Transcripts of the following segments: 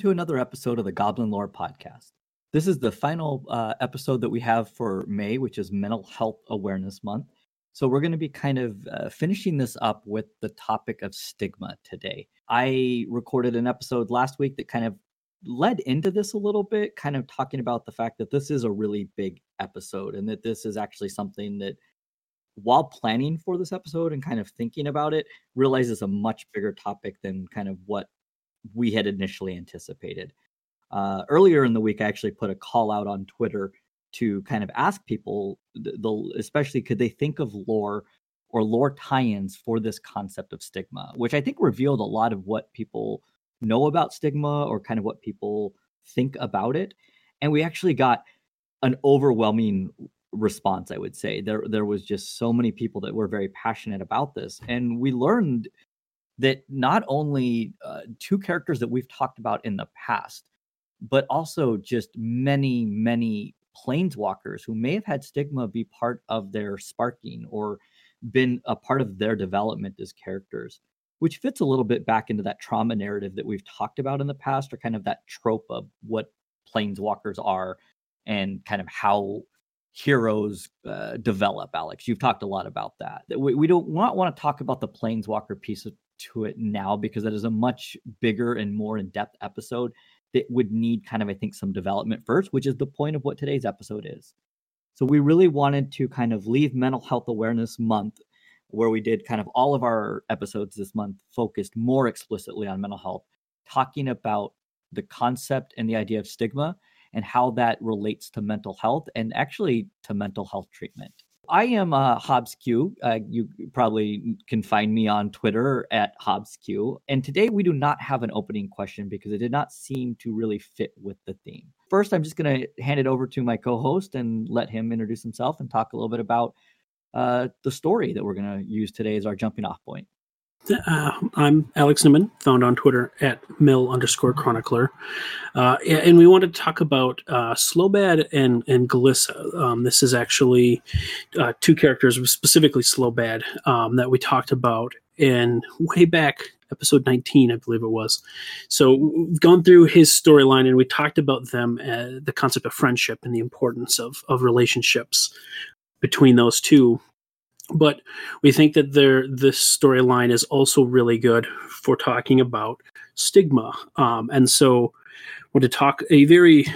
To another episode of the Goblin Lore Podcast. This is the final uh, episode that we have for May, which is Mental Health Awareness Month. So, we're going to be kind of uh, finishing this up with the topic of stigma today. I recorded an episode last week that kind of led into this a little bit, kind of talking about the fact that this is a really big episode and that this is actually something that, while planning for this episode and kind of thinking about it, realizes a much bigger topic than kind of what we had initially anticipated. Uh, earlier in the week, I actually put a call out on Twitter to kind of ask people, the, the, especially could they think of lore or lore tie-ins for this concept of stigma, which I think revealed a lot of what people know about stigma or kind of what people think about it. And we actually got an overwhelming response, I would say. There there was just so many people that were very passionate about this. And we learned that not only uh, two characters that we've talked about in the past, but also just many, many planeswalkers who may have had stigma be part of their sparking or been a part of their development as characters, which fits a little bit back into that trauma narrative that we've talked about in the past, or kind of that trope of what planeswalkers are and kind of how heroes uh, develop. Alex, you've talked a lot about that. We, we don't want, want to talk about the planeswalker piece of, to it now because that is a much bigger and more in depth episode that would need kind of, I think, some development first, which is the point of what today's episode is. So we really wanted to kind of leave Mental Health Awareness Month, where we did kind of all of our episodes this month focused more explicitly on mental health, talking about the concept and the idea of stigma and how that relates to mental health and actually to mental health treatment. I am uh, Q. Uh, you probably can find me on Twitter at Hobbs Q. And today we do not have an opening question because it did not seem to really fit with the theme. First, I'm just going to hand it over to my co host and let him introduce himself and talk a little bit about uh, the story that we're going to use today as our jumping off point. Uh, I'm Alex Newman, found on Twitter at mill underscore chronicler. Uh, and we want to talk about uh, Slobad and, and Glissa. Um, this is actually uh, two characters, specifically Slobad, um, that we talked about in way back episode 19, I believe it was. So we've gone through his storyline and we talked about them, uh, the concept of friendship and the importance of, of relationships between those two but we think that there this storyline is also really good for talking about stigma. Um, and so I want to talk a very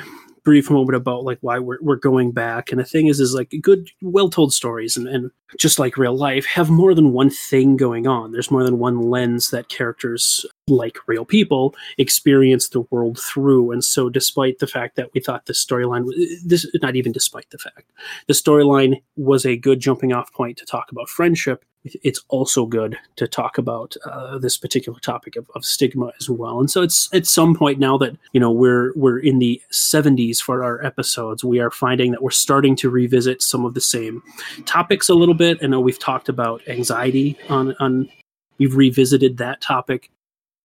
brief moment about like why we're, we're going back. And the thing is is like good well told stories and, and just like real life have more than one thing going on. There's more than one lens that characters like real people experience the world through and so despite the fact that we thought this storyline this not even despite the fact the storyline was a good jumping off point to talk about friendship it's also good to talk about uh, this particular topic of, of, stigma as well. And so it's at some point now that you know we're we're in the 70s for our episodes, we are finding that we're starting to revisit some of the same topics a little bit. I know we've talked about anxiety on on we've revisited that topic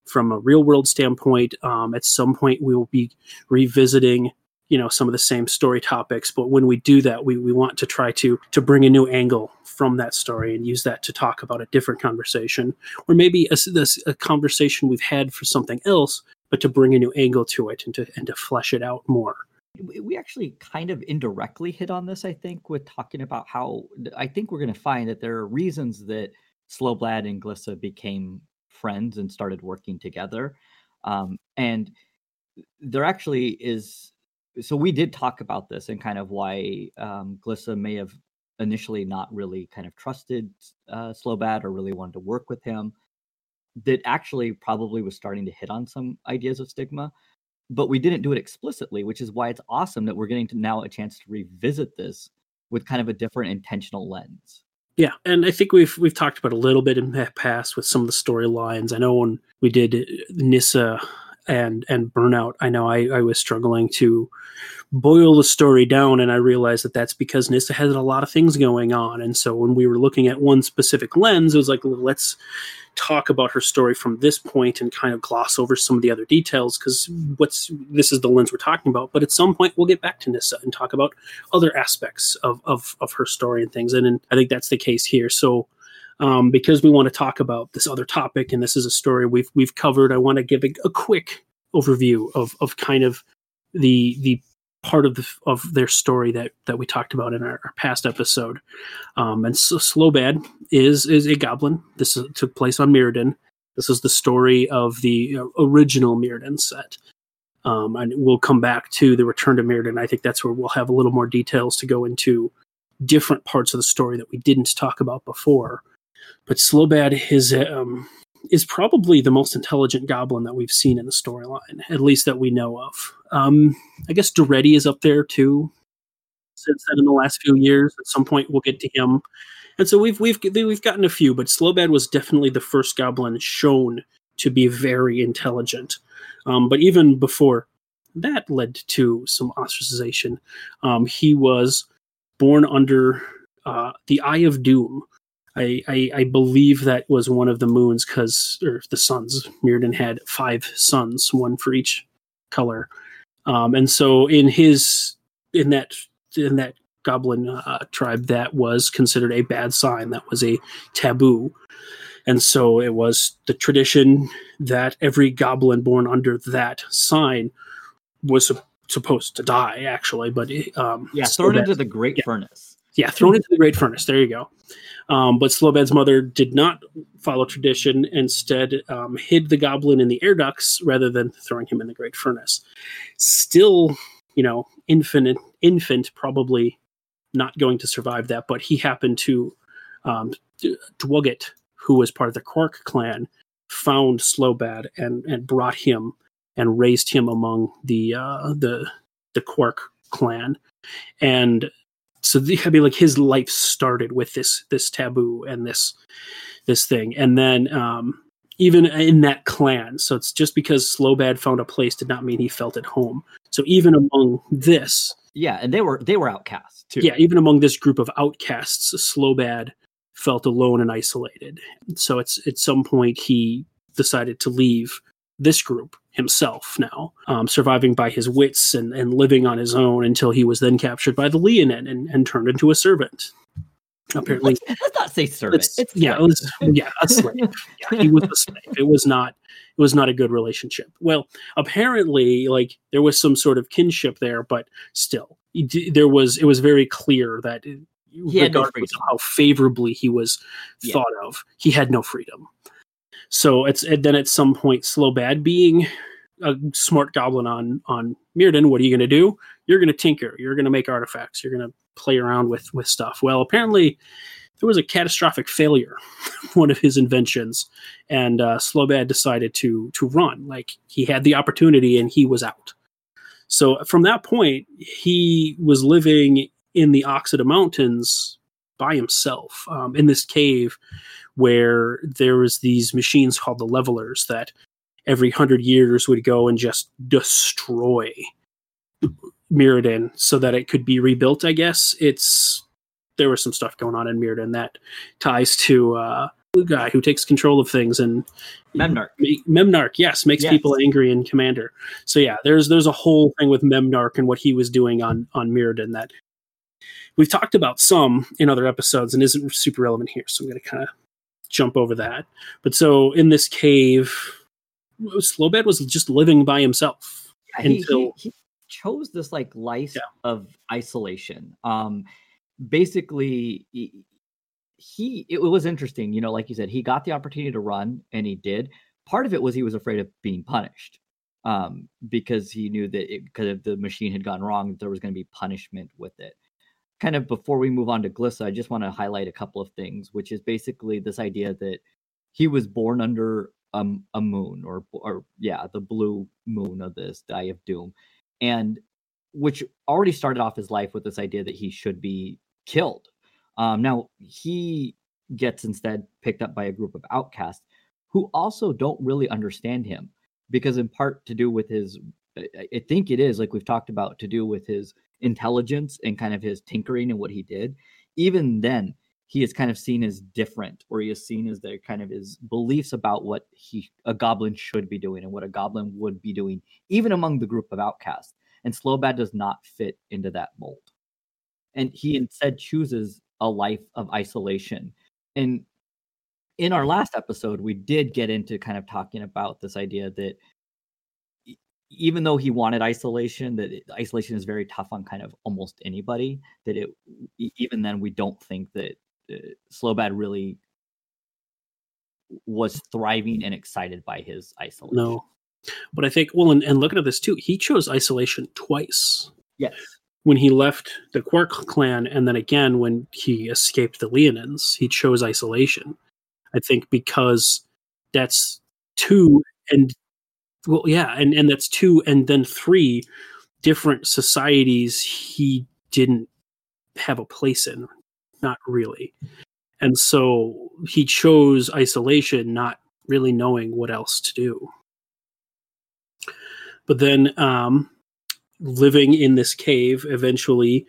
from a real world standpoint. Um, at some point, we will be revisiting you know some of the same story topics but when we do that we, we want to try to to bring a new angle from that story and use that to talk about a different conversation or maybe a, a conversation we've had for something else but to bring a new angle to it and to and to flesh it out more we actually kind of indirectly hit on this i think with talking about how i think we're going to find that there are reasons that Slobad and glissa became friends and started working together um, and there actually is so we did talk about this and kind of why um, Glissa may have initially not really kind of trusted uh, Slobad or really wanted to work with him. That actually probably was starting to hit on some ideas of stigma, but we didn't do it explicitly, which is why it's awesome that we're getting to now a chance to revisit this with kind of a different intentional lens. Yeah, and I think we've we've talked about a little bit in the past with some of the storylines. I know when we did Nissa and and burnout. I know I, I was struggling to boil the story down and i realized that that's because nissa had a lot of things going on. And so when we were looking at one specific lens it was like let's talk about her story from this point and kind of gloss over some of the other details because what's this is the lens we're talking about. But at some point we'll get back to nissa and talk about other aspects of of, of her story and things. And, and i think that's the case here. So um, because we want to talk about this other topic, and this is a story we've we've covered. I want to give a, a quick overview of of kind of the the part of the of their story that that we talked about in our, our past episode. Um, and so Slobad is is a goblin. This is, took place on Mirrodin. This is the story of the original Mirrodin set. Um, and we'll come back to the return to Mirrodin. I think that's where we'll have a little more details to go into different parts of the story that we didn't talk about before. But Slobad is um, is probably the most intelligent goblin that we've seen in the storyline, at least that we know of. Um, I guess Daretti is up there too. Since then, in the last few years, at some point we'll get to him, and so we've we've we've gotten a few. But Slobad was definitely the first goblin shown to be very intelligent. Um, but even before that led to some ostracization. Um, he was born under uh, the Eye of Doom, I, I, I believe that was one of the moons because or the suns. Mirrodin had five suns, one for each color, um, and so in his in that in that goblin uh, tribe, that was considered a bad sign. That was a taboo, and so it was the tradition that every goblin born under that sign was supposed to die. Actually, but um, yeah, thrown so into the great yeah. furnace. Yeah, thrown into the great furnace. There you go. Um, but Slobad's mother did not follow tradition, instead, um, hid the goblin in the air ducts rather than throwing him in the great furnace. Still, you know, infinite, infant, probably not going to survive that, but he happened to, um, Dwugget, who was part of the Krark clan, found Slobad and, and brought him and raised him among the, uh, the, the Krark clan. And so the, I mean, like his life started with this this taboo and this this thing, and then um, even in that clan. So it's just because Slobad found a place did not mean he felt at home. So even among this, yeah, and they were they were outcasts too. Yeah, even among this group of outcasts, Slobad felt alone and isolated. So it's at some point he decided to leave this group himself now, um, surviving by his wits and, and living on his own until he was then captured by the Leonin and, and turned into a servant. Apparently, let's, not say servant. It's, it's yeah, it was, yeah, a slave. yeah, he was a slave. It was not. It was not a good relationship. Well, apparently, like there was some sort of kinship there, but still, there was. It was very clear that he regardless no of how favorably he was yeah. thought of, he had no freedom. So it's and then at some point, Slobad being a smart goblin on on Mirrodin, what are you going to do? You're going to tinker. You're going to make artifacts. You're going to play around with with stuff. Well, apparently there was a catastrophic failure, one of his inventions, and uh, Slobad decided to to run. Like he had the opportunity and he was out. So from that point, he was living in the Oxida Mountains by himself um, in this cave where there was these machines called the levelers that every hundred years would go and just destroy Mirrodin so that it could be rebuilt. I guess it's there was some stuff going on in Mirrodin that ties to uh, the guy who takes control of things and Memnarch. Memnarch, yes, makes yes. people angry and Commander. So yeah, there's there's a whole thing with Memnarch and what he was doing on on Mirrodin that we've talked about some in other episodes and isn't super relevant here. So I'm going to kind of jump over that. But so in this cave, Slobad was just living by himself yeah, until he, he, chose this like life yeah. of isolation. Um, basically, he, he it was interesting. You know, like you said, he got the opportunity to run, and he did. Part of it was he was afraid of being punished um, because he knew that because if the machine had gone wrong, there was going to be punishment with it kind of before we move on to Glissa, I just want to highlight a couple of things, which is basically this idea that he was born under um, a moon, or or yeah, the blue moon of this Eye of Doom, and which already started off his life with this idea that he should be killed. Um, now he gets instead picked up by a group of outcasts who also don't really understand him because in part to do with his I think it is like we've talked about to do with his intelligence and kind of his tinkering and what he did, even then he is kind of seen as different, or he is seen as their kind of his beliefs about what he a goblin should be doing and what a goblin would be doing, even among the group of outcasts. And Slobad does not fit into that mold. And he hmm. instead chooses a life of isolation. And in our last episode, we did get into kind of talking about this idea that even though he wanted isolation, that it, isolation is very tough on kind of almost anybody. That it even then we don't think that uh, Slobad really was thriving and excited by his isolation. No, but I think well, and, and looking at this too, he chose isolation twice. Yes. When he left the Krark clan, and then again when he escaped the Leonins, he chose isolation. I think because that's two and well, yeah, and and that's two, and then three different societies he didn't have a place in, not really, and so he chose isolation, not really knowing what else to do. But then, um, living in this cave, eventually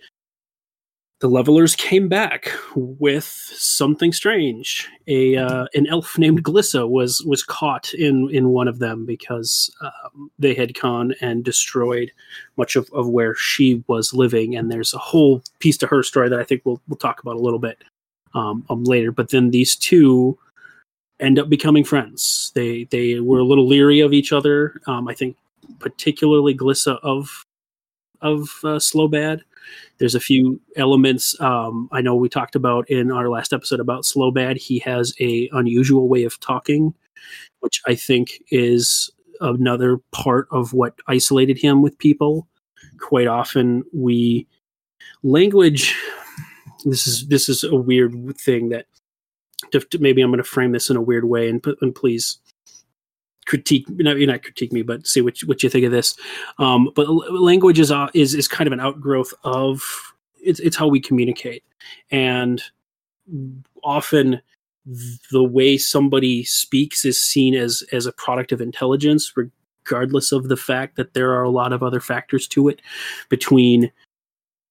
the levelers came back with something strange. A uh, an elf named Glissa was was caught in in one of them because um, they had gone and destroyed much of, of where she was living. And there's a whole piece to her story that I think we'll we'll talk about a little bit um, um, later. But then these two end up becoming friends. They they were a little leery of each other. Um, I think particularly Glissa of of uh, Slobad there's a few elements um, I know we talked about in our last episode about Slobad. He has a unusual way of talking, which I think is another part of what isolated him with people. Quite often, we language. This is this is a weird thing that maybe I'm going to frame this in a weird way, and, and please critique you not critique me but see what you, what you think of this. Um, but language is, uh, is is kind of an outgrowth of it's, it's how we communicate. And often the way somebody speaks is seen as as a product of intelligence regardless of the fact that there are a lot of other factors to it between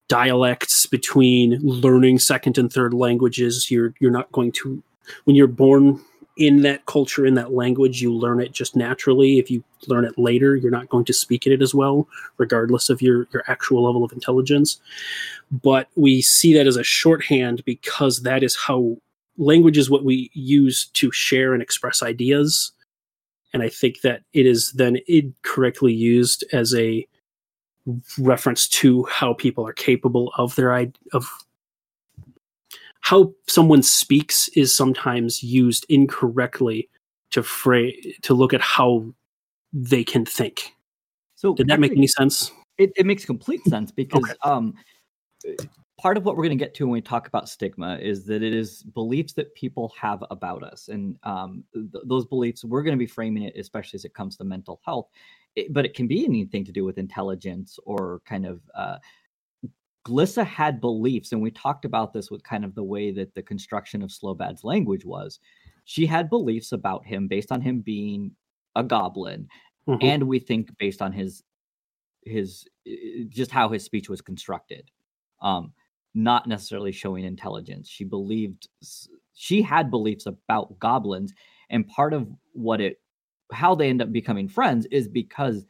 dialects between learning second and third languages. You're you're not going to when you're born in that culture, in that language, you learn it just naturally. If you learn it later, you're not going to speak it as well, regardless of your, your actual level of intelligence. But we see that as a shorthand because that is how language is what we use to share and express ideas. And I think that it is then incorrectly used as a reference to how people are capable of their of how someone speaks is sometimes used incorrectly to fra- to look at how they can think. So did that make any sense? It, it makes complete sense because okay. um, part of what we're going to get to when we talk about stigma is that it is beliefs that people have about us, and um, th- those beliefs we're going to be framing it, especially as it comes to mental health. It, but it can be anything to do with intelligence or kind of uh, Glissa had beliefs, and we talked about this with kind of the way that the construction of Slobad's language was. She had beliefs about him based on him being a goblin, mm-hmm. and we think based on his his just how his speech was constructed, um, not necessarily showing intelligence. She believed she had beliefs about goblins, and part of what it how they end up becoming friends is because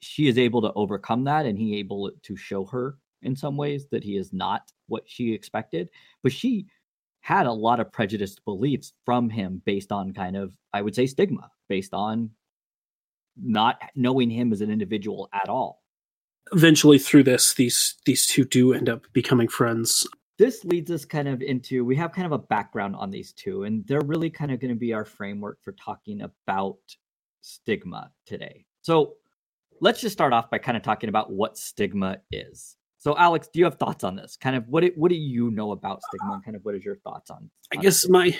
she is able to overcome that, and he able to show her in some ways that he is not what she expected but she had a lot of prejudiced beliefs from him based on kind of i would say stigma based on not knowing him as an individual at all. Eventually through this these these two do end up becoming friends. This leads us kind of into we have kind of a background on these two and they're really kind of going to be our framework for talking about stigma today. So let's just start off by kind of talking about what stigma is so, Alex, do you have thoughts on this? Kind of what what do you know about stigma, and kind of what is your thoughts on? on I guess stigma? my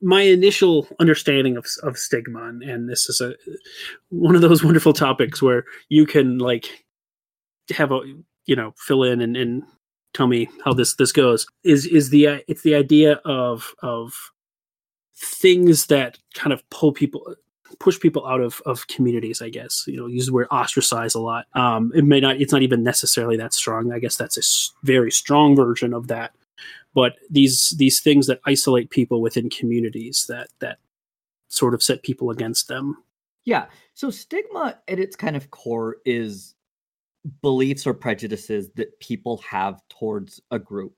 my initial understanding of of stigma, and, and this is a one of those wonderful topics where you can like have a you know fill in and, and tell me how this this goes. Is is the it's the idea of of things that kind of pull people push people out of, of communities, I guess. You know, use the word ostracize a lot. Um, it may not, it's not even necessarily that strong. I guess that's a very strong version of that. But these these things that isolate people within communities that that sort of set people against them. Yeah. So stigma at its kind of core is beliefs or prejudices that people have towards a group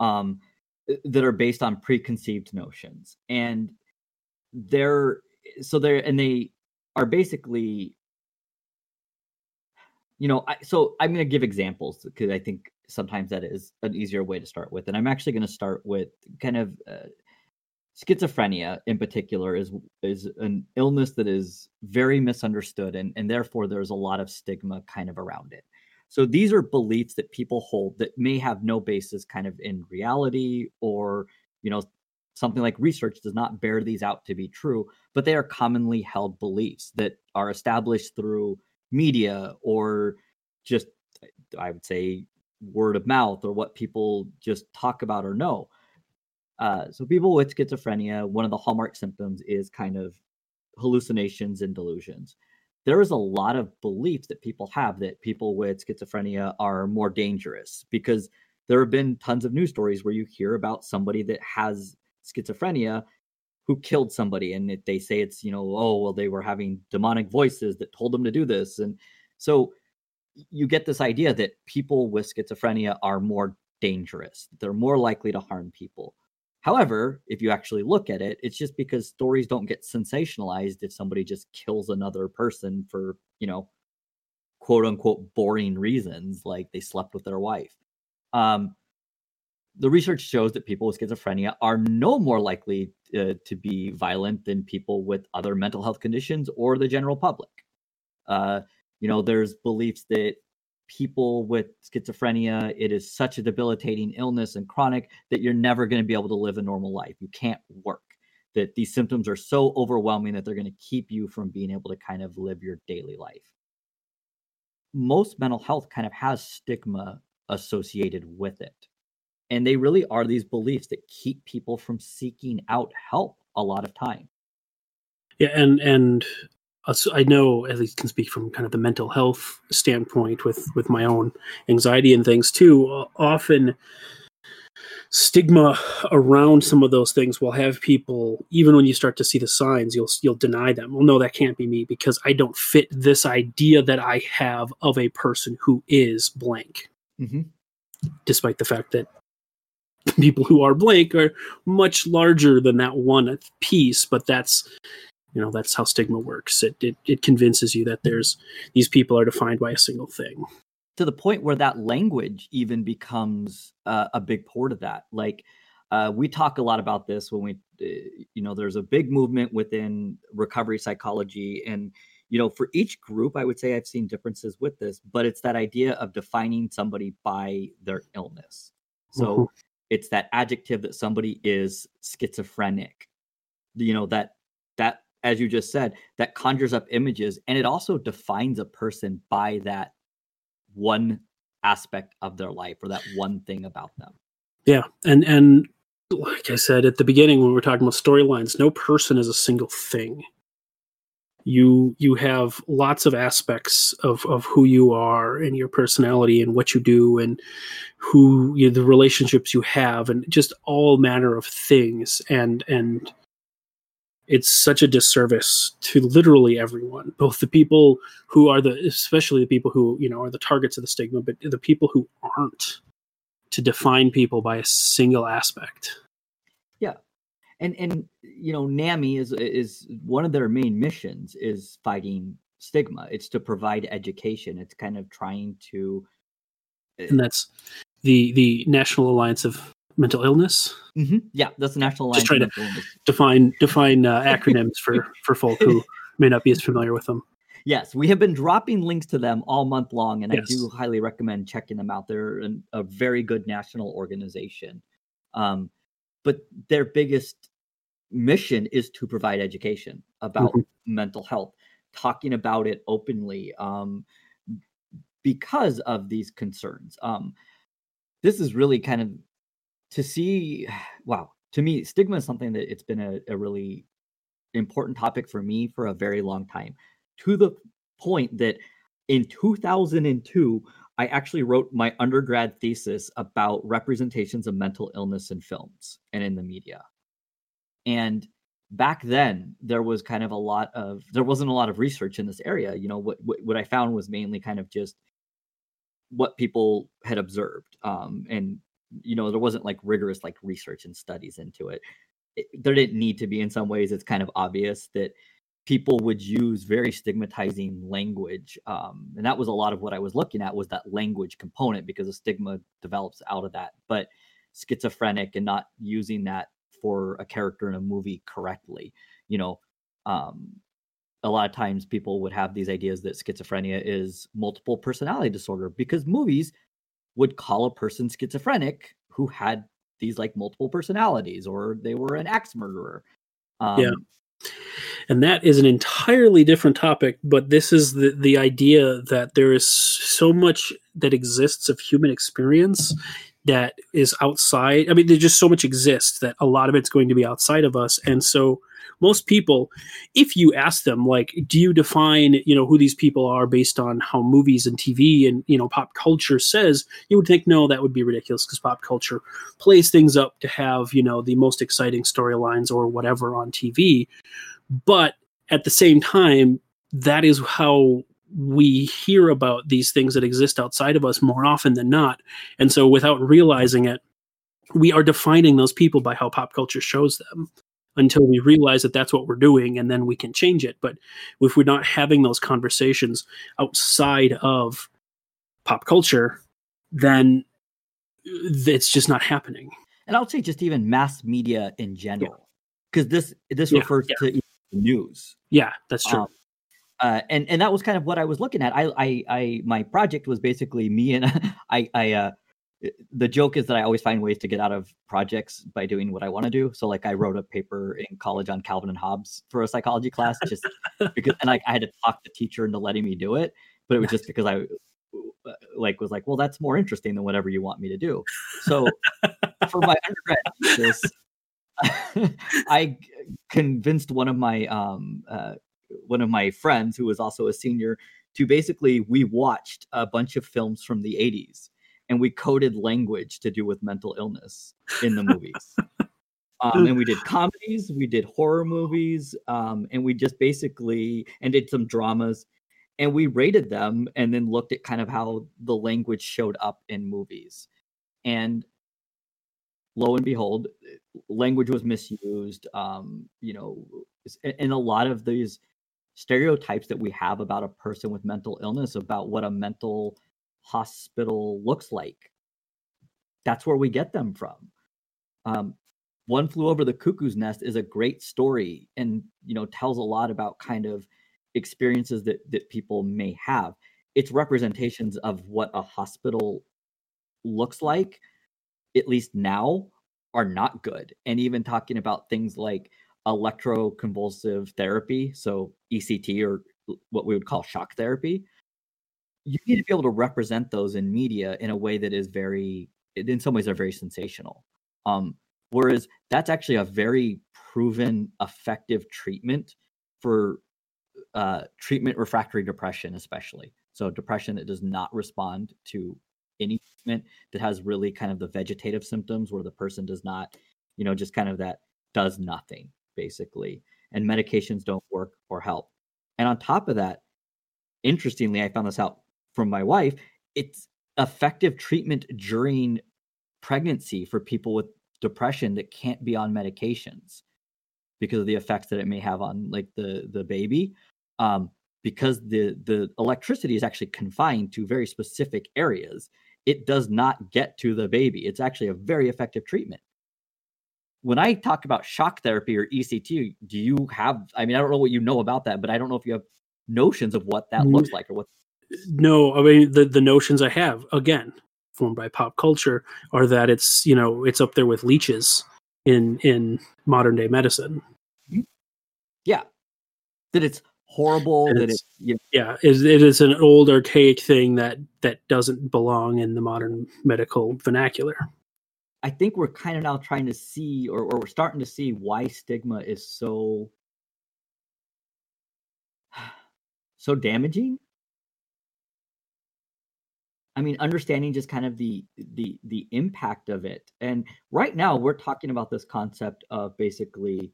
um, that are based on preconceived notions. And there so they're and they are basically you know, I, so I'm going to give examples because I think sometimes that is an easier way to start with. And I'm actually going to start with kind of uh, schizophrenia in particular is is an illness that is very misunderstood and, and therefore there's a lot of stigma kind of around it. So these are beliefs that people hold that may have no basis kind of in reality or, you know, something like research does not bear these out to be true, but they are commonly held beliefs that are established through media or just I would say word of mouth or what people just talk about or know. Uh, so people with schizophrenia, one of the hallmark symptoms is kind of hallucinations and delusions. There is a lot of beliefs that people have that people with schizophrenia are more dangerous because there have been tons of news stories where you hear about somebody that has schizophrenia who killed somebody and it, they say it's you know oh well they were having demonic voices that told them to do this and so you get this idea that people with schizophrenia are more dangerous. They're more likely to harm people. However if you actually look at it it's just because stories don't get sensationalized if somebody just kills another person for you know quote unquote boring reasons like they slept with their wife. Um the research shows that people with schizophrenia are no more likely uh, to be violent than people with other mental health conditions or the general public. Uh, you know, there's beliefs that people with schizophrenia, it is such a debilitating illness and chronic that you're never going to be able to live a normal life. You can't work. That these symptoms are so overwhelming that they're going to keep you from being able to kind of live your daily life. Most mental health kind of has stigma associated with it and they really are these beliefs that keep people from seeking out help a lot of time. Yeah and and i know at least can speak from kind of the mental health standpoint with with my own anxiety and things too often stigma around some of those things will have people even when you start to see the signs you'll you'll deny them. Well no that can't be me because i don't fit this idea that i have of a person who is blank. Mm-hmm. despite the fact that people who are blank are much larger than that one piece but that's you know that's how stigma works. It, it it convinces you that there's these people are defined by a single thing. To the point where that language even becomes uh, a big part of that. Like uh, we talk a lot about this when we uh, you know there's a big movement within recovery psychology. And you know for each group i would say i've seen differences with this but it's that idea of defining somebody by their illness. So mm-hmm it's that adjective that somebody is schizophrenic. You know that that as you just said that conjures up images and it also defines a person by that one aspect of their life or that one thing about them. Yeah and and like i said at the beginning when we are talking about storylines no person is a single thing you you have lots of aspects of of who you are and your personality and what you do and who you, the relationships you have and just all manner of things. And and it's such a disservice to literally everyone both the people who are the especially the people who you know are the targets of the stigma but the people who aren't to define people by a single aspect and and you know NAMI is is one of their main missions is fighting stigma. It's to provide education. It's kind of trying to eh, and that's the the national alliance of mental illness? Mm-hmm. yeah that's the national alliance just trying to define define uh, acronyms for for folk who may not be as familiar with them. Yes we have been dropping links to them all month long and yes. i do highly recommend checking them out. They're an, a very good national organization. Um, but their biggest mission is to provide education about mm-hmm. mental health, talking about it openly um, because of these concerns. Um, this is really kind of to see, wow, to me, stigma is something that it's been a, a really important topic for me for a very long time, to the point that in 2002, I actually wrote my undergrad thesis about representations of mental illness in films and in the media. And back then, there was kind of a lot of there wasn't a lot of research in this area. You know, what what, I found was mainly kind of just what people had observed, um, and you know, there wasn't like rigorous like research and studies into it. it. There didn't need to be in some ways. It's kind of obvious that people would use very stigmatizing language um, and that was a lot of what i was looking at was that language component because the stigma develops out of that but schizophrenic and not using that for a character in a movie correctly you know um, a lot of times people would have these ideas that schizophrenia is multiple personality disorder because movies would call a person schizophrenic who had these like multiple personalities or they were an axe murderer. Um, yeah. And that is an entirely different topic but this is the, the idea that there is so much that exists of human experience that is outside i mean there's just so much exists that a lot of it's going to be outside of us. And so most people if you ask them like do you define you know who these people are based on how movies and tv and you know pop culture says you would think no that would be ridiculous because pop culture plays things up to have you know the most exciting storylines or whatever on tv but at the same time that is how we hear about these things that exist outside of us more often than not. And so without realizing it we are defining those people by how pop culture shows them until we realize that that's what we're doing and then we can change it. But if we're not having those conversations outside of pop culture then it's just not happening. And i'll say just even mass media in general because yeah. this this yeah, refers yeah. to news. Yeah that's true. Um, uh, and and that was kind of what I was looking at. I I, I my project was basically me and I I uh, the joke is that I always find ways to get out of projects by doing what I want to do. So like I wrote a paper in college on Calvin and Hobbes for a psychology class just because and like I had to talk the teacher into letting me do it, but it was just because I uh, like was like, well, that's more interesting than whatever you want me to do. So for my undergrad thesis, I convinced one of my um uh, one of my friends who was also a senior to basically we watched a bunch of films from the 80s and we coded language to do with mental illness in the movies. um, and we did comedies, we did horror movies, um, and we just basically and did some dramas, and we rated them, and then looked at kind of how the language showed up in movies, and lo and behold, language was misused. Um, you know, and a lot of these stereotypes that we have about a person with mental illness, about what a mental hospital looks like. That's where we get them from. Um, One Flew Over the Cuckoo's Nest is a great story and you know tells a lot about kind of experiences that that people may have. It's representations of what a hospital looks like, at least now, are not good. And even talking about things like electroconvulsive therapy, so ECT or what we would call shock therapy, you need to be able to represent those in media in a way that is very in some ways are very sensational. Um, whereas that's actually a very proven effective treatment for uh, treatment refractory depression especially. So depression that does not respond to any treatment that has really kind of the vegetative symptoms where the person does not you know just kind of that does nothing basically and medications don't work or help. And on top of that interestingly i found this out from my wife, it's effective treatment during pregnancy for people with depression that can't be on medications because of the effects that it may have on like the the baby um, because the the electricity is actually confined to very specific areas. It does not get to the baby. It's actually a very effective treatment when i talk about shock therapy or ect do you have i mean i don't know what you know about that but i don't know if you have notions of what that looks like or what no, I mean the the notions I have again formed by pop culture are that it's you know it's up there with leeches in in modern day medicine. Mm-hmm. Yeah, that it's horrible. That it's, it, you know, yeah, it, it is an old archaic thing that that doesn't belong in the modern medical vernacular. I think we're kind of now trying to see, or, or we're starting to see, why stigma is so so damaging I mean, understanding just kind of the the the impact of it. And right now, we're talking about this concept of basically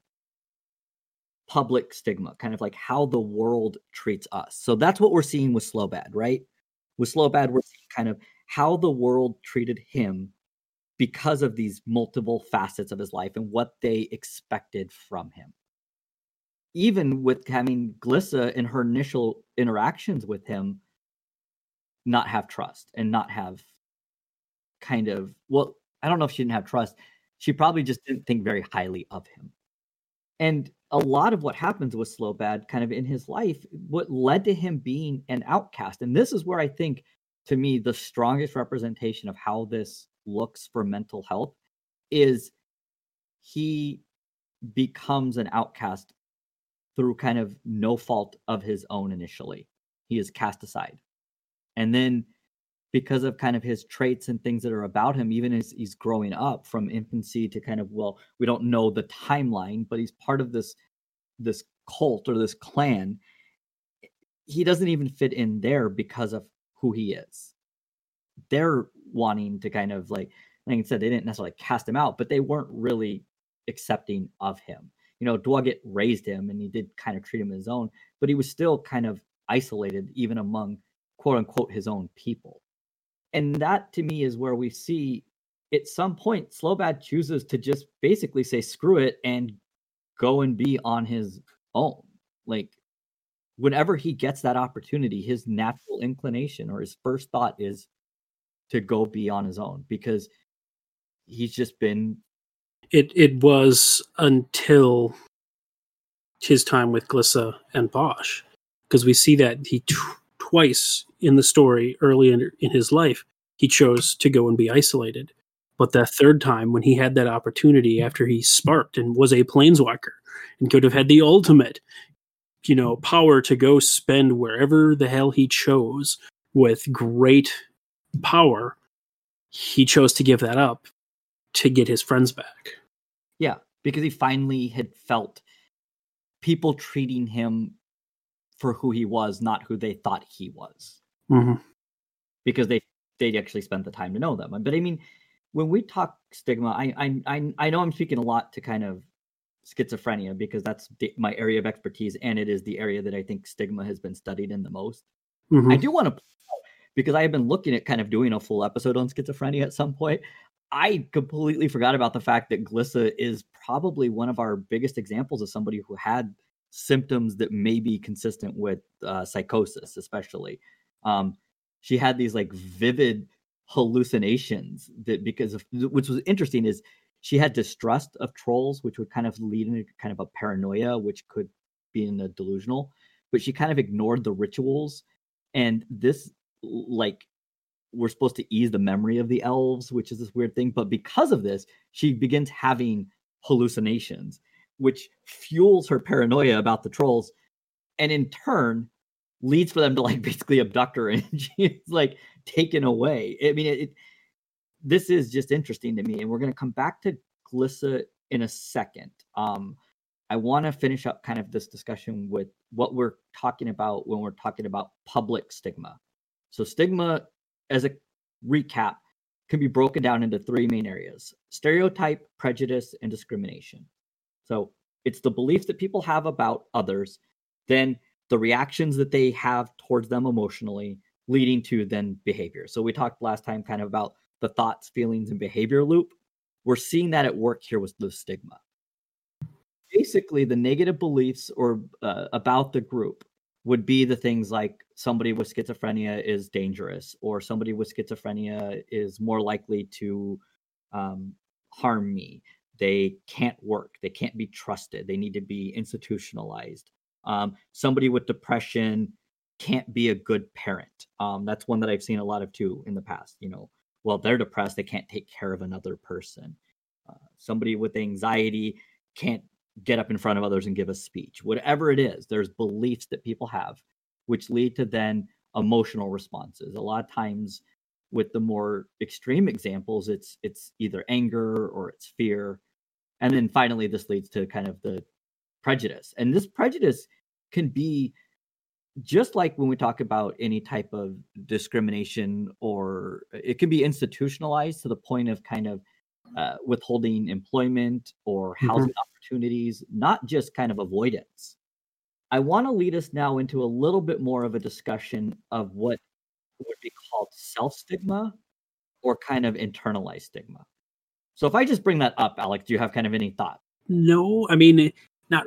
public stigma, kind of like how the world treats us. So that's what we're seeing with Slobad, right? With Slobad, we're seeing kind of how the world treated him because of these multiple facets of his life and what they expected from him. even with having Glissa in her initial interactions with him not have trust and not have kind of well i don't know if she didn't have trust. She probably just didn't think very highly of him. And a lot of what happens with Slobad kind of in his life what led to him being an outcast. And this is where i think to me the strongest representation of how this looks for mental health is he becomes an outcast through kind of no fault of his own initially. He is cast aside. And then because of kind of his traits and things that are about him, even as he's growing up from infancy to kind of, well, we don't know the timeline, but he's part of this this cult or this clan. He doesn't even fit in there because of who he is. They're wanting to kind of like, like I said, they didn't necessarily cast him out, but they weren't really accepting of him you know, Dwugget raised him and he did kind of treat him as his own, but he was still kind of isolated even among quote unquote his own people. And that to me is where we see at some point Slobad chooses to just basically say screw it and go and be on his own. Like whenever he gets that opportunity, his natural inclination or his first thought is to go be on his own because he's just been it it was until his time with Glissa and Bosh, because we see that he twice in the story early in, in his life he chose to go and be isolated. But that third time, when he had that opportunity after he sparked and was a planeswalker and could have had the ultimate, you know, power to go spend wherever the hell he chose with great power, he chose to give that up to get his friends back. Yeah, because he finally had felt people treating him for who he was, not who they thought he was. Mm-hmm. Because they they actually spent the time to know them. But I mean, when we talk stigma, I I I, I know I'm speaking a lot to kind of schizophrenia because that's my area of expertise, and it is the area that I think stigma has been studied in the most. Mm-hmm. I do want to because I have been looking at kind of doing a full episode on schizophrenia at some point. I completely forgot about the fact that Glissa is probably one of our biggest examples of somebody who had symptoms that may be consistent with uh, psychosis, especially. Um, she had these like vivid hallucinations that because of which was interesting is she had distrust of trolls, which would kind of lead into kind of a paranoia, which could be in a delusional, but she kind of ignored the rituals. And this like we're supposed to ease the memory of the elves, which is this weird thing. But because of this, she begins having hallucinations, which fuels her paranoia about the trolls, and in turn leads for them to like basically abduct her and she's like taken away. I mean, it, it this is just interesting to me, and we're to come back to Glissa in a second. Um, I want to finish up kind of this discussion with what we're talking about when we're talking about public stigma. So, stigma as a recap, can be broken down into three main areas stereotype, prejudice, and discrimination. So it's the beliefs that people have about others, then the reactions that they have towards them emotionally, leading to then behavior. So we talked last time kind of about the thoughts, feelings, and behavior loop. We're seeing that at work here with the stigma. Basically, the negative beliefs or uh, about the group would be the things like somebody with schizophrenia is dangerous or somebody with schizophrenia is more likely to um, harm me. They can't work. They can't be trusted. They need to be institutionalized. Um, somebody with depression can't be a good parent. Um, that's one that i've seen a lot of too in the past you know. Well they're depressed. They can't take care of another person. Uh, somebody with anxiety can't get up in front of others and give a speech. Whatever it is, there's beliefs that people have which lead to then emotional responses. A lot of times with the more extreme examples, it's it's either anger or it's fear. And then finally this leads to kind of the prejudice. And this prejudice can be just like when we talk about any type of discrimination or it can be institutionalized to the point of kind of uh, withholding employment or housing mm-hmm. opportunities, not just kind of avoidance. I want to lead us now into a little bit more of a discussion of what would be called self stigma or kind of internalized stigma. So if I just bring that up, Alex, do you have kind of any thought? No, I mean, not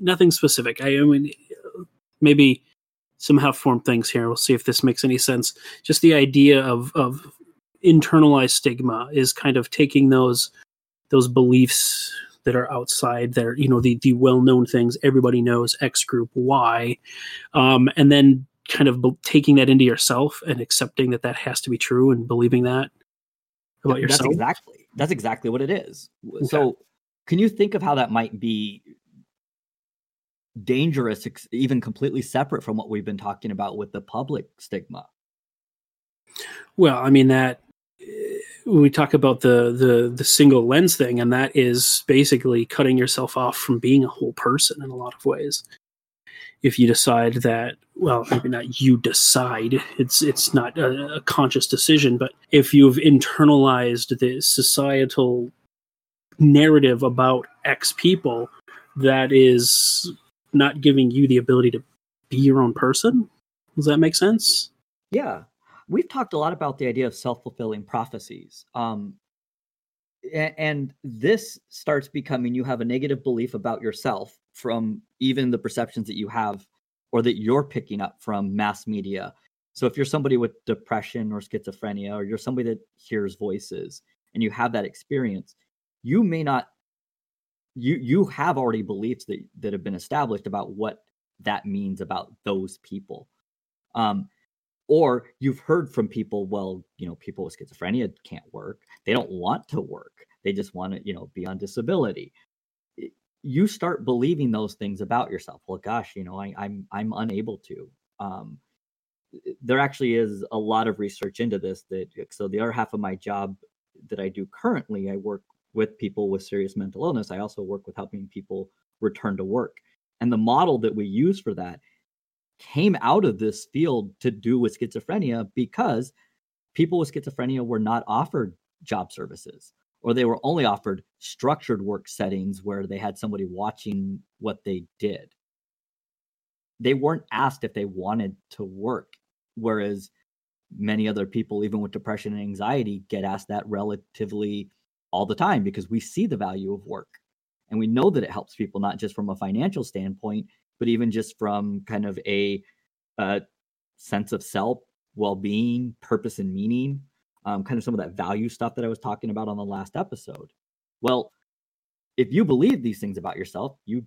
nothing specific. I, I mean, maybe some half formed things here. We'll see if this makes any sense. Just the idea of of internalized stigma is kind of taking those those beliefs that are outside there, you know, the the well known things everybody knows X group Y, um, and then kind of be- taking that into yourself and accepting that that has to be true and believing that about That's yourself. exactly that's exactly what it is. Okay. So, can you think of how that might be dangerous, even completely separate from what we've been talking about with the public stigma? Well, I mean that we talk about the the the single lens thing, and that is basically cutting yourself off from being a whole person in a lot of ways. If you decide that, well, maybe not you decide, it's it's not a, a conscious decision, but if you've internalized the societal narrative about X people that is not giving you the ability to be your own person, does that make sense? Yeah, we've talked a lot about the idea of self-fulfilling prophecies. Um, and this starts becoming you have a negative belief about yourself from even the perceptions that you have or that you're picking up from mass media. So if you're somebody with depression or schizophrenia or you're somebody that hears voices and you have that experience, you may not you you have already beliefs that that have been established about what that means about those people. Um or you've heard from people well you know people with schizophrenia can't work they don't want to work they just want to you know be on disability. You start believing those things about yourself. Well gosh you know I, i'm i'm unable to um there actually is a lot of research into this that so the other half of my job that i do currently i work with people with serious mental illness. I also work with helping people return to work. And the model that we use for that came out of this field to do with schizophrenia because people with schizophrenia were not offered job services or they were only offered structured work settings where they had somebody watching what they did. They weren't asked if they wanted to work, whereas many other people, even with depression and anxiety, get asked that relatively all the time because we see the value of work and we know that it helps people not just from a financial standpoint but even just from kind of a, uh sense of self, well-being, purpose, and meaning, um, kind of some of that value stuff that I was talking about on the last episode. Well, if you believe these things about yourself, you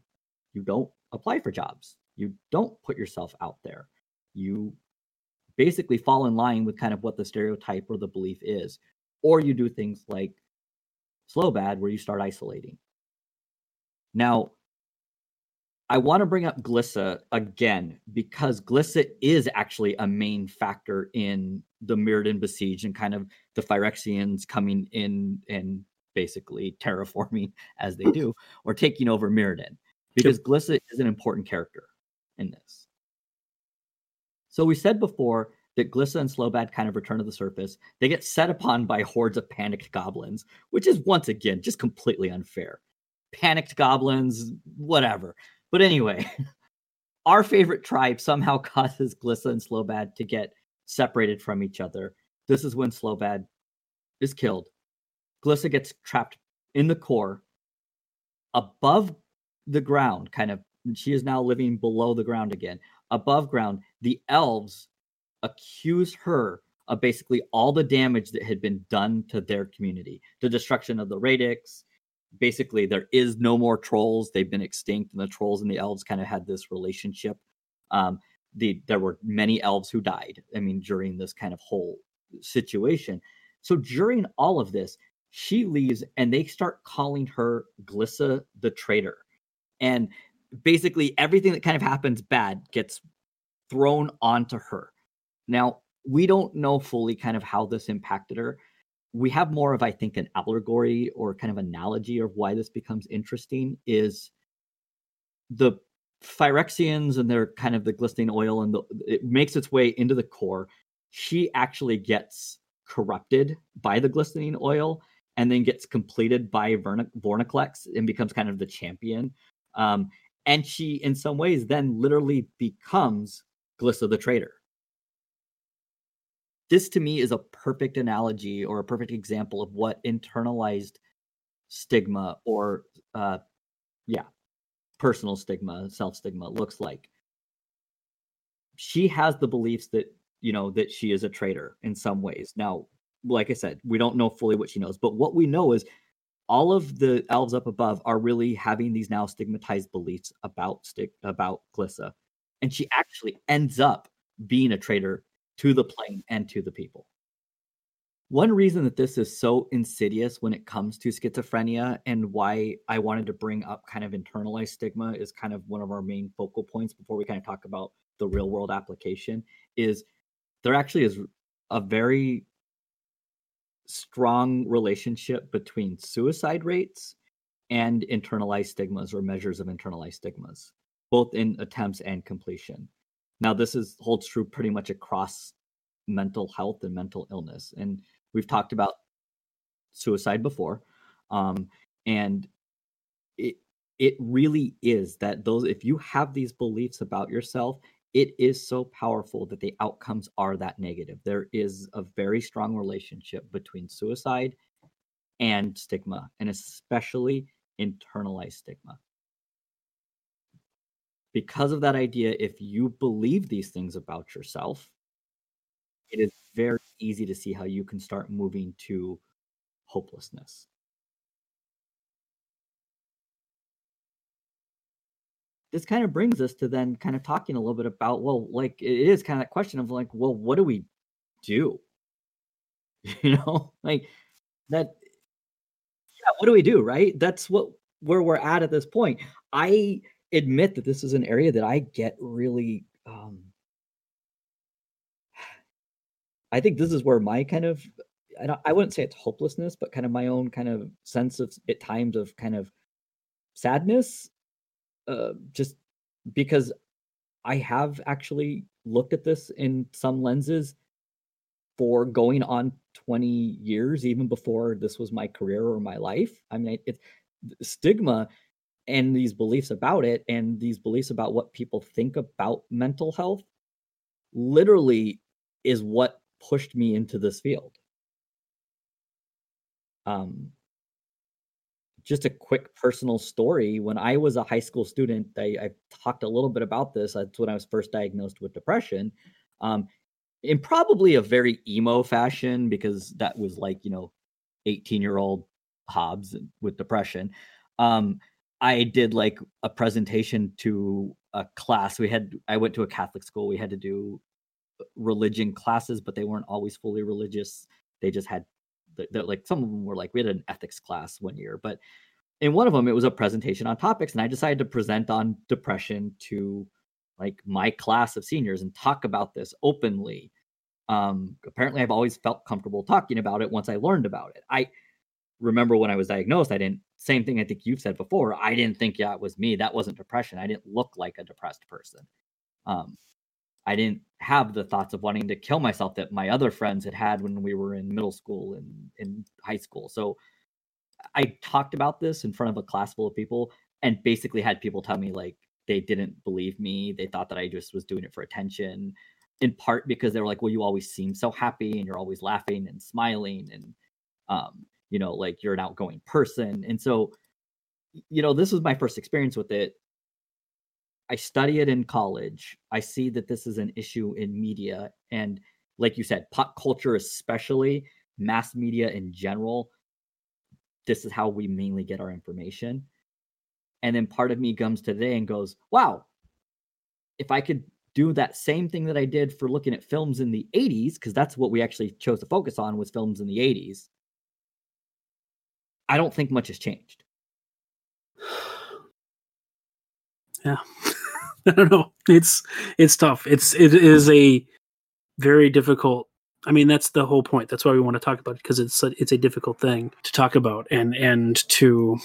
you don't apply for jobs. You don't put yourself out there. You basically fall in line with kind of what the stereotype or the belief is, or you do things like slow bad where you start isolating. Now, I want to bring up Glissa again because Glissa is actually a main factor in the Mirrodin besiege and kind of the Phyrexians coming in and basically terraforming as they do or taking over Mirrodin because Glissa is an important character in this. So we said before that Glissa and Slobad kind of return to the surface. They get set upon by hordes of panicked goblins, which is once again just completely unfair. Panicked goblins, whatever. But anyway, our favorite tribe somehow causes Glissa and Slobad to get separated from each other. This is when Slobad is killed. Glissa gets trapped in the core above the ground, kind of. She is now living below the ground again. Above ground, the elves accuse her of basically all the damage that had been done to their community the destruction of the radix, basically there is no more trolls. They've been extinct and the trolls and the elves kind of had this relationship. Um the there were many elves who died i mean during this kind of whole situation. So during all of this she leaves and they start calling her glissa the traitor. And basically everything that kind of happens bad gets thrown onto her. Now we don't know fully kind of how this impacted her we have more of i think an allegory or kind of analogy of why this becomes interesting is the phyrexians and their kind of the glistening oil and the, it makes its way into the core. She actually gets corrupted by the glistening oil and then gets completed by Verna- Vorinclex and becomes kind of the champion. Um, and she in some ways then literally becomes glissa the traitor this to me is a perfect analogy or a perfect example of what internalized stigma or uh yeah personal stigma, self stigma looks like. She has the beliefs that, you know, that she is a traitor in some ways. Now, like I said, we don't know fully what she knows, but what we know is all of the elves up above are really having these now stigmatized beliefs about stick about Glissa. And she actually ends up being a traitor to the plane and to the people. One reason that this is so insidious when it comes to schizophrenia and why I wanted to bring up kind of internalized stigma is kind of one of our main focal points before we kind of talk about the real world application is there actually is a very strong relationship between suicide rates and internalized stigmas or measures of internalized stigmas, both in attempts and completion. Now, this is holds true pretty much across mental health and mental illness, and we've talked about suicide before, um, and it it really is that those if you have these beliefs about yourself it is so powerful that the outcomes are that negative. There is a very strong relationship between suicide and stigma, and especially internalized stigma. Because of that idea, if you believe these things about yourself, it is very easy to see how you can start moving to hopelessness. this kind of brings us to then kind of talking a little bit about well like it is kind of that question of like well what do we do? You know like that yeah what do we do right? That's what where we're at at this point. I admit that this is an area that i get really um i think this is where my kind of i don't i wouldn't say it's hopelessness but kind of my own kind of sense of at times of kind of sadness uh, just because I have actually looked at this in some lenses for going on 20 years, even before this was my career or my life. I mean, it's stigma and these beliefs about it and these beliefs about what people think about mental health literally is what pushed me into this field. Um, just a quick personal story. When I was a high school student, I, I talked a little bit about this. That's when I was first diagnosed with depression. Um, in probably a very emo fashion because that was like you know 18 year old hobbs with depression um i did like a presentation to a class we had i went to a catholic school we had to do religion classes but they weren't always fully religious they just had like some of them were like we had an ethics class one year, but in one of them it was a presentation on topics, and I decided to present on depression to like my class of seniors and talk about this openly. Um, apparently, I've always felt comfortable talking about it once I learned about it. I remember when I was diagnosed, I didn't. Same thing I think you've said before. I didn't think, yeah, it was me. That wasn't depression. I didn't look like a depressed person. Um, I didn't have the thoughts of wanting to kill myself that my other friends had had when we were in middle school and in high school. So I talked about this in front of a class full of people and basically had people tell me like they didn't believe me. They thought that I just was doing it for attention, in part because they were like, well, you always seem so happy and you're always laughing and smiling and, um, you know, like you're an outgoing person. And so, you know, this was my first experience with it. I study it in college. I see that this is an issue in media. And like you said, pop culture, especially mass media in general, this is how we mainly get our information. And then part of me comes today and goes, wow, if I could do that same thing that I did for looking at films in the 80s, because that's what we actually chose to focus on was films in the 80s, I don't think much has changed. Yeah. I don't know. It's it's tough. It's it is a very difficult. I mean, that's the whole point. That's why we want to talk about it because it's a, it's a difficult thing to talk about and and to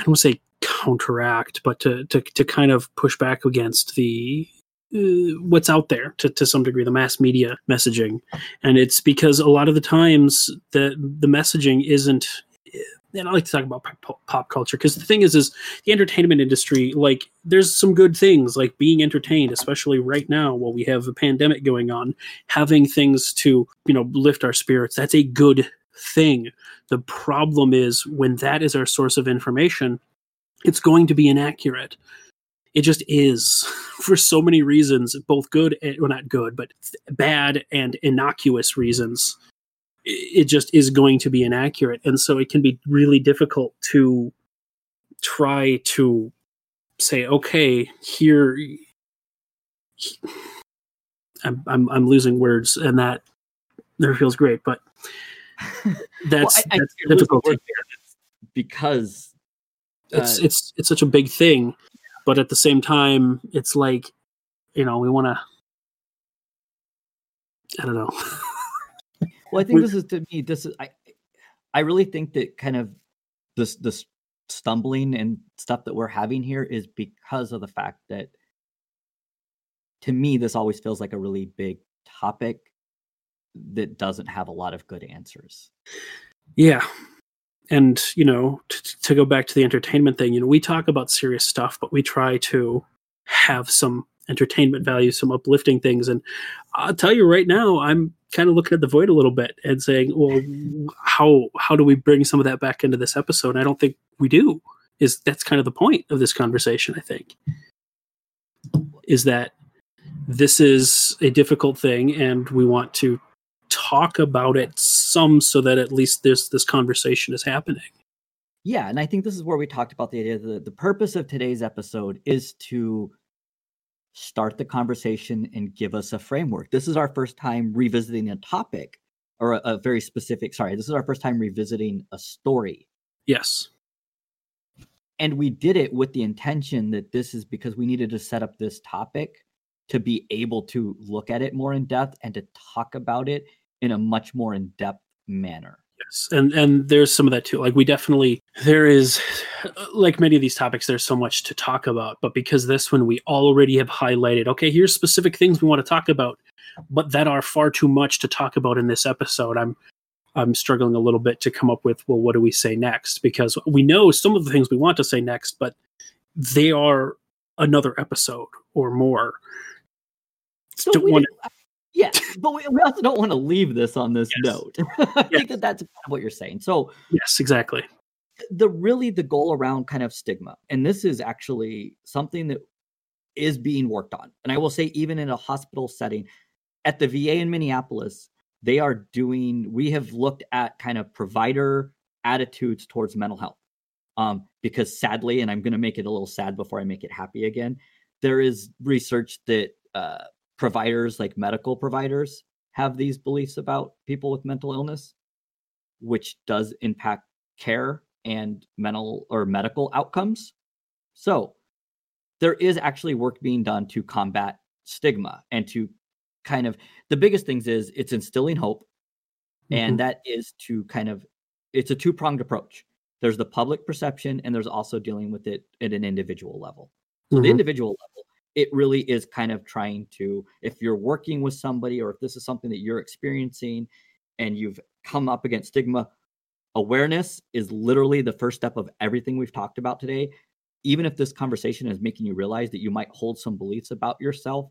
I don't say counteract, but to to to kind of push back against the uh, what's out there to, to some degree the mass media messaging and it's because a lot of the times the the messaging isn't and I like to talk about pop, culture because the thing is, is the entertainment industry. Like, there's some good things like being entertained, especially right now while we have a pandemic going on. Having things to you know lift our spirits. That's a good thing. The problem is when that is our source of information, it's going to be inaccurate. It just is for so many reasons, both good, and, well, not good, but bad and innocuous reasons. It just is going to be inaccurate. And so it can be really difficult to try to say, okay, here, I'm, I'm, I'm losing words, and that never feels great, but that's, well, I, that's I difficult because it's uh, it's it's such a big thing, but at the same time, it's like you know we want to. I don't know. well, I think this is to me. This is I. I really think that kind of this this stumbling and stuff that we're having here is because of the fact that to me this always feels like a really big topic that doesn't have a lot of good answers. Yeah. And, you know, t- to go back to the entertainment thing, you know, we talk about serious stuff, but we try to have some entertainment value, some uplifting things. And I'll tell you right now, I'm kind of looking at the void a little bit and saying, well, how how do we bring some of that back into this episode? And I don't think we do. Is that's kind of the point of this conversation, I think. Is that this is a difficult thing and we want to talk about it some so that at least this this conversation is happening. Yeah, and I think this is where we talked about the idea that the purpose of today's episode is to start the conversation and give us a framework. This is our first time revisiting a topic or a, a very specific, sorry, this is our first time revisiting a story. Yes. And we did it with the intention that this is because we needed to set up this topic to be able to look at it more in depth and to talk about it in a much more in depth manner. Yes, and and there's some of that too. Like we definitely there is, like many of these topics, there's so much to talk about. But because this one we already have highlighted, okay, here's specific things we want to talk about, but that are far too much to talk about in this episode. I'm I'm struggling a little bit to come up with well, what do we say next? Because we know some of the things we want to say next, but they are another episode or more. So we, to, yeah, but we, we also don't want to leave this on this yes. note. I yes. think that that's what you're saying. So yes, exactly. The really the goal around kind of stigma, and this is actually something that is being worked on. And I will say, even in a hospital setting, at the VA in Minneapolis, they are doing. We have looked at kind of provider attitudes towards mental health, um, because sadly, and I'm going to make it a little sad before I make it happy again. There is research that uh, providers like medical providers have these beliefs about people with mental illness which does impact care and mental or medical outcomes so there is actually work being done to combat stigma and to kind of the biggest things is it's instilling hope mm-hmm. and that is to kind of it's a two-pronged approach there's the public perception and there's also dealing with it at an individual level so mm-hmm. the individual level it really is kind of trying to if you're working with somebody or if this is something that you're experiencing and you've come up against stigma awareness is literally the first step of everything we've talked about today even if this conversation is making you realize that you might hold some beliefs about yourself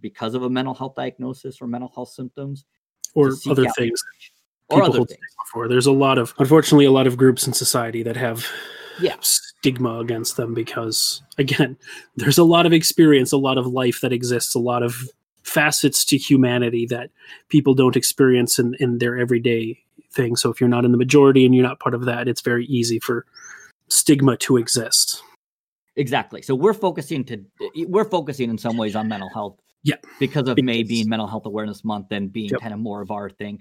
because of a mental health diagnosis or mental health symptoms or other things or other things. Before. There's a lot of, unfortunately, a lot of groups in society that have yeah. stigma against them because again there's a lot of experience a lot of life that exists a lot of facets to humanity that people don't experience in, in their everyday thing. So if you're not in the majority and you're not part of that it's very easy for stigma to exist. Exactly. So we're focusing to we're focusing in some ways on mental health yeah. because of because, may being mental health awareness month and being yep. kind of more of our thing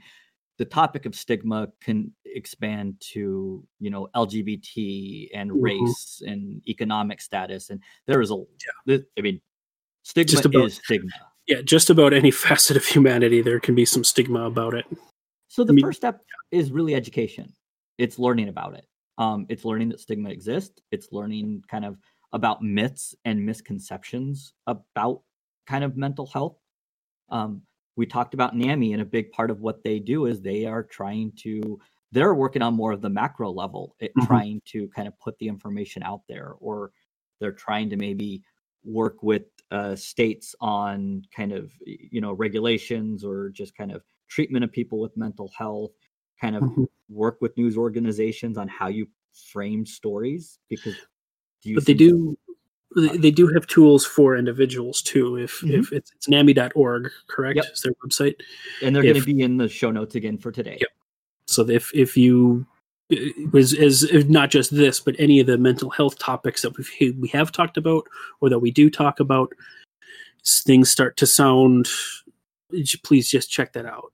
the topic of stigma can expand to you know lgbt and mm-hmm. race and economic status and there is a yeah. i mean stigma just about, is stigma. Yeah just about any facet of humanity there can be some stigma about it. So the I mean, first step is really education. It's learning about it. Um, it's learning that stigma exists. It's learning kind of about myths and misconceptions about kind of mental health. Um, we talked about NAMI, and a big part of what they do is they are trying to they're working on more of the macro level, it, mm-hmm. trying to kind of put the information out there, or they're trying to maybe work with uh, states on kind of you know regulations or just kind of treatment of people with mental health kind of mm-hmm. work with news organizations on how you frame stories because Do but they do they do have tools for individuals too. If mm-hmm. if it's, it's NAMI.org, correct? Yep. Is their website, and they're going to be in the show notes again for today. Yep. So if if you was as not just this, but any of the mental health topics that we we have talked about or that we do talk about, things start to sound. Please just check that out.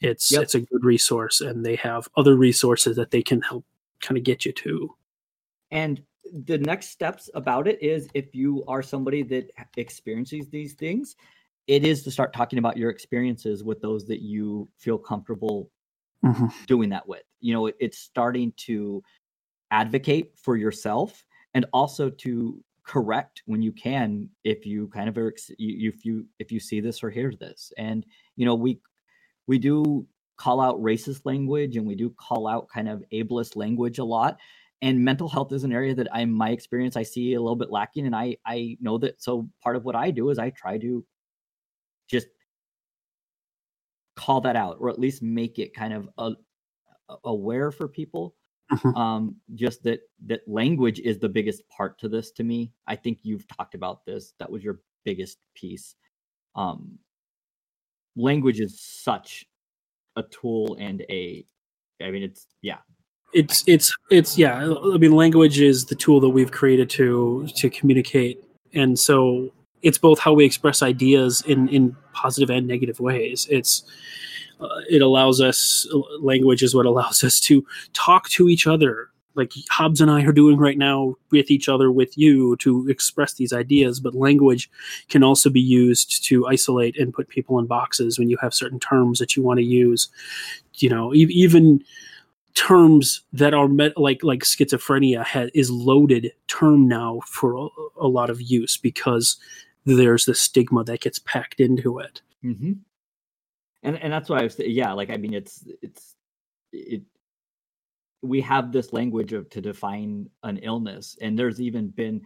It's yep. it's a good resource, and they have other resources that they can help kind of get you to. And the next steps about it is if you are somebody that experiences these things, it is to start talking about your experiences with those that you feel comfortable mm-hmm. doing that with. You know, it, it's starting to advocate for yourself and also to correct when you can if you kind of are if you if you see this or hear this and you know we we do call out racist language and we do call out kind of ableist language a lot and mental health is an area that i my experience i see a little bit lacking and i i know that so part of what i do is i try to just call that out or at least make it kind of a, aware for people. Mm-hmm. um just that that language is the biggest part to this to me. I think you've talked about this. That was your biggest piece. Um language is such a tool and a i mean it's yeah it's it's it's yeah i mean language is the tool that we've created to to communicate and so it's both how we express ideas in in positive and negative ways it's uh, it allows us language is what allows us to talk to each other like Hobbs and I are doing right now with each other, with you, to express these ideas. But language can also be used to isolate and put people in boxes when you have certain terms that you want to use. You know, even terms that are met, like like schizophrenia ha- is loaded term now for a, a, lot of use because there's the stigma that gets packed into it. Mm-hmm. And and that's why I was yeah, like I mean it's it's it we have this language of to define an illness and there's even been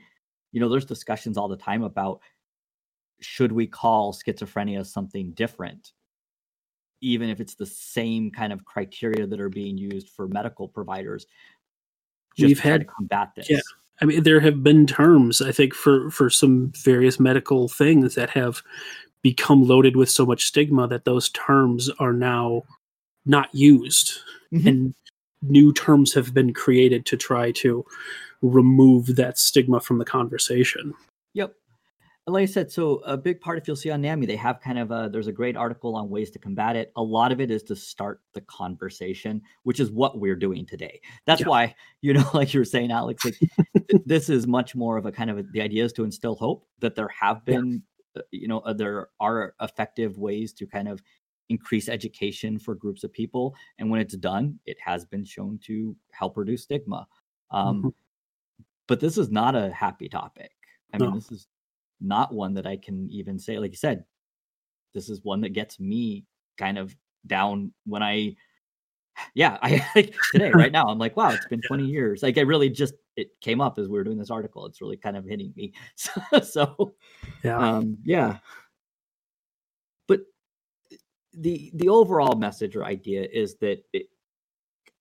you know there's discussions all the time about should we call schizophrenia something different even if it's the same kind of criteria that are being used for medical providers we've had to combat this yeah i mean there have been terms i think for for some various medical things that have become loaded with so much stigma that those terms are now not used mm-hmm. and new terms have been created to try to remove that stigma from the conversation. Yep. Like I said, so a big part, if you'll see on NAMI, they have kind of a, there's a great article on ways to combat it. A lot of it is to start the conversation, which is what we're doing today. That's yeah. why, you know, like you were saying, Alex, like this is much more of a kind of, a, the idea is to instill hope that there have been, yeah. uh, you know, uh, there are effective ways to kind of increase education for groups of people. And when it's done, it has been shown to help reduce stigma. Um, mm-hmm. But this is not a happy topic. I no. mean, this is not one that I can even say, like you said, this is one that gets me kind of down when I, yeah, I like today, right now, I'm like, wow, it's been 20 years. Like, I really just, it came up as we were doing this article. It's really kind of hitting me. So, so yeah. Um, yeah But the the overall message or idea is that it,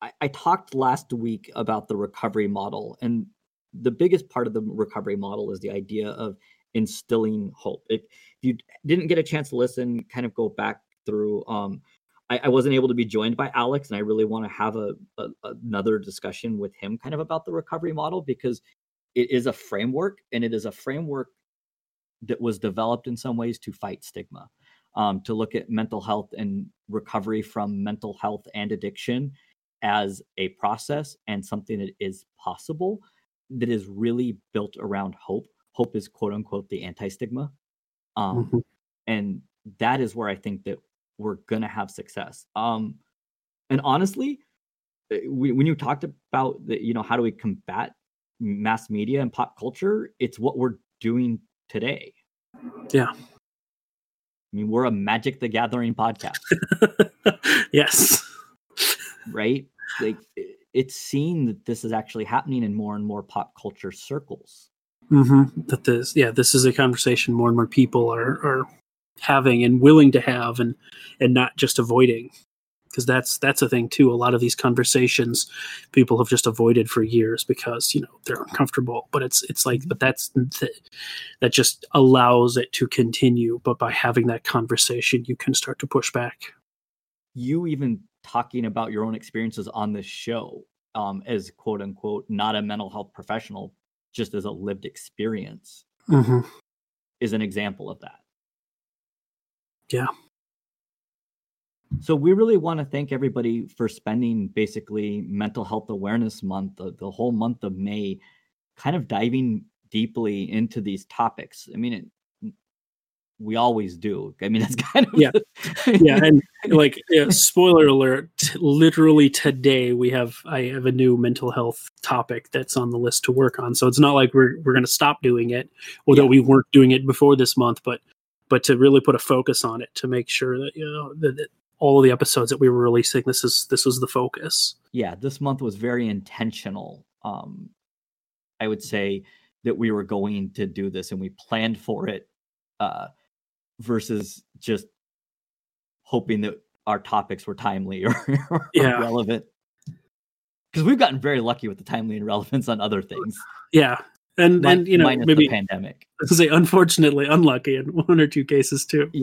I, I talked last week about the recovery model, and the biggest part of the recovery model is the idea of instilling hope. If you didn't get a chance to listen, kind of go back through. Um, I, I wasn't able to be joined by Alex, and I really want to have a, a another discussion with him, kind of about the recovery model, because it is a framework, and it is a framework that was developed in some ways to fight stigma um, to look at mental health and recovery from mental health and addiction as a process and something that is possible that is really built around hope. Hope is quote unquote the anti stigma. Um, mm-hmm. And that is where I think that we're going to have success. Um, and honestly, eh, when you talked about the, you know, how do we combat mass media and pop culture, it's what we're doing today. Yeah. I mean, we're a Magic the Gathering podcast. yes. Right? Like it's seen that this is actually happening in more and more pop culture circles. Mm-hmm. That this, yeah, this is a conversation more and more people are, are having and willing to have, and and not just avoiding. because that's that's a thing too. A lot of these conversations people have just avoided for years because you know they're uncomfortable. But it's it's like, but that's that just allows it to continue. But by having that conversation, you can start to push back. You even talking about your own experiences on this show um, as quote unquote not a mental health professional, just as a lived experience, mm-hmm. is an example of that. Yeah. So we really want to thank everybody for spending basically Mental Health Awareness Month, the, the whole month of May, kind of diving deeply into these topics. I mean, it, we always do. I mean, that's kind of yeah, yeah, and like yeah, spoiler alert. Literally today, we have I have a new mental health topic that's on the list to work on. So it's not like we're we're going to stop doing it, although yeah. we weren't doing it before this month, but but to really put a focus on it to make sure that you know that, that all of the episodes that we were releasing, this is this was the focus. Yeah, this month was very intentional. Um, I would say that we were going to do this and we planned for it. Uh, versus just hoping that our topics were timely or, or yeah. relevant. Because we've gotten very lucky with the timely and relevance on other things. Yeah, and and you know maybe pandemic. I say unfortunately unlucky in one or two cases too. Yeah.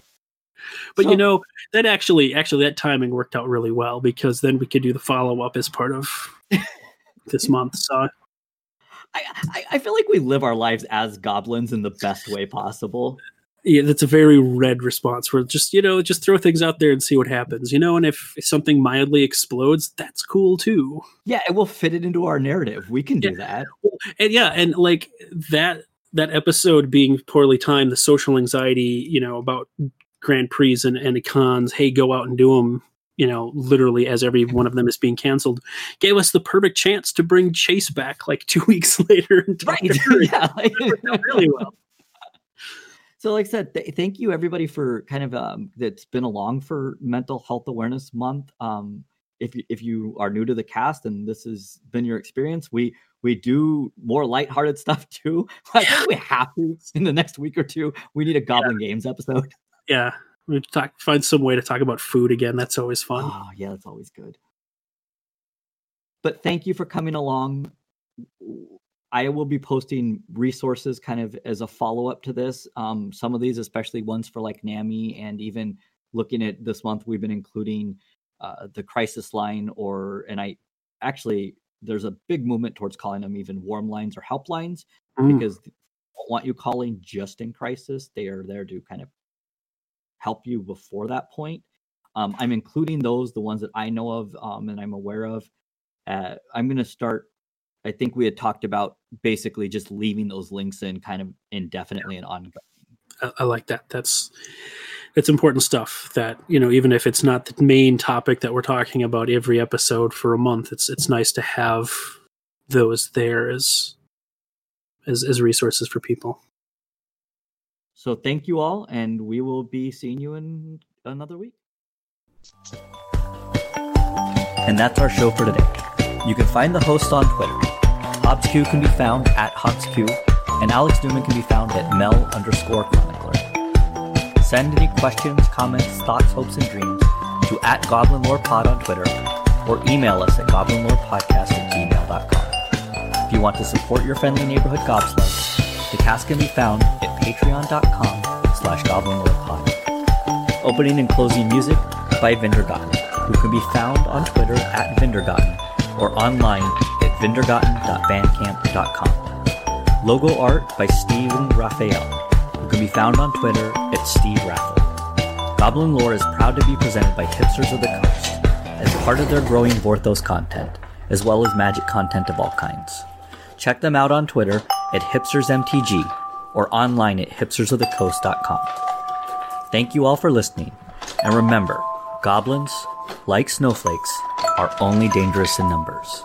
But so, you know that actually actually that timing worked out really well because then we could do the follow up as part of this month. So I, I, I feel like we live our lives as goblins in the best way possible yeah, that's a very red response. Where just you know, just throw things out there and see what happens. You know, and if something mildly explodes, that's cool too. Yeah, it will fit it into our narrative. We can do yeah. that. And yeah, and like that that episode being poorly timed, the social anxiety, you know, about Grand Prix and, and cons. Hey, go out and do them. You know, literally as every one of them is being canceled, gave us the perfect chance to bring Chase back like two weeks later and talk right. yeah, like, really well. So, like I said, th- thank you everybody for kind of um, that's been along for Mental Health Awareness Month. Um, if you, if you are new to the cast and this has been your experience, we we do more lighthearted stuff too. I think we have to in the next week or two. We need a Goblin yeah. Games episode. Yeah, we talk find some way to talk about food again. That's always fun. Oh yeah, that's always good. But thank you for coming along. I will be posting resources kind of as a follow up to this. Um, some of these, especially ones for like NAMI, and even looking at this month, we've been including uh, the crisis line, or and I actually there's a big movement towards calling them even warm lines or helplines mm. because they don't want you calling just in crisis. They are there to kind of help you before that point. Um, I'm including those, the ones that I know of um, and I'm aware of. Uh, I'm going to start I think we had talked about basically just leaving those links in kind of indefinitely and ongoing. I, I like that. That's it's important stuff that you know even if it's not the main topic that we're talking about every episode for a month it's it's nice to have those there as as, as resources for people so thank you all and we will be seeing you in another week and that's our show for today you can find the host on twitter HobsQ can be found at HobsQ, and Alex Newman can be found at Mel underscore chronicler. Send any questions, comments, thoughts, hopes, and dreams to at Goblin Lore Pod on Twitter or email us at goblinlorepodcast at gmail.com. If you want to support your friendly neighborhood gobslugs, the cast can be found at patreon.com slash goblinlorepod. Opening and closing music by Vindergotten, who can be found on Twitter at Vindergotten or online vindergotten.bandcamp.com. Logo art by Steven Raphael, who can be found on Twitter at Steve Raffle. Goblin Lore is proud to be presented by Hipsters of the Coast as part of their growing Vorthos content, as well as magic content of all kinds. Check them out on Twitter at hipstersmtg or online at hipstersofthecoast.com. Thank you all for listening, and remember, goblins, like snowflakes, are only dangerous in numbers.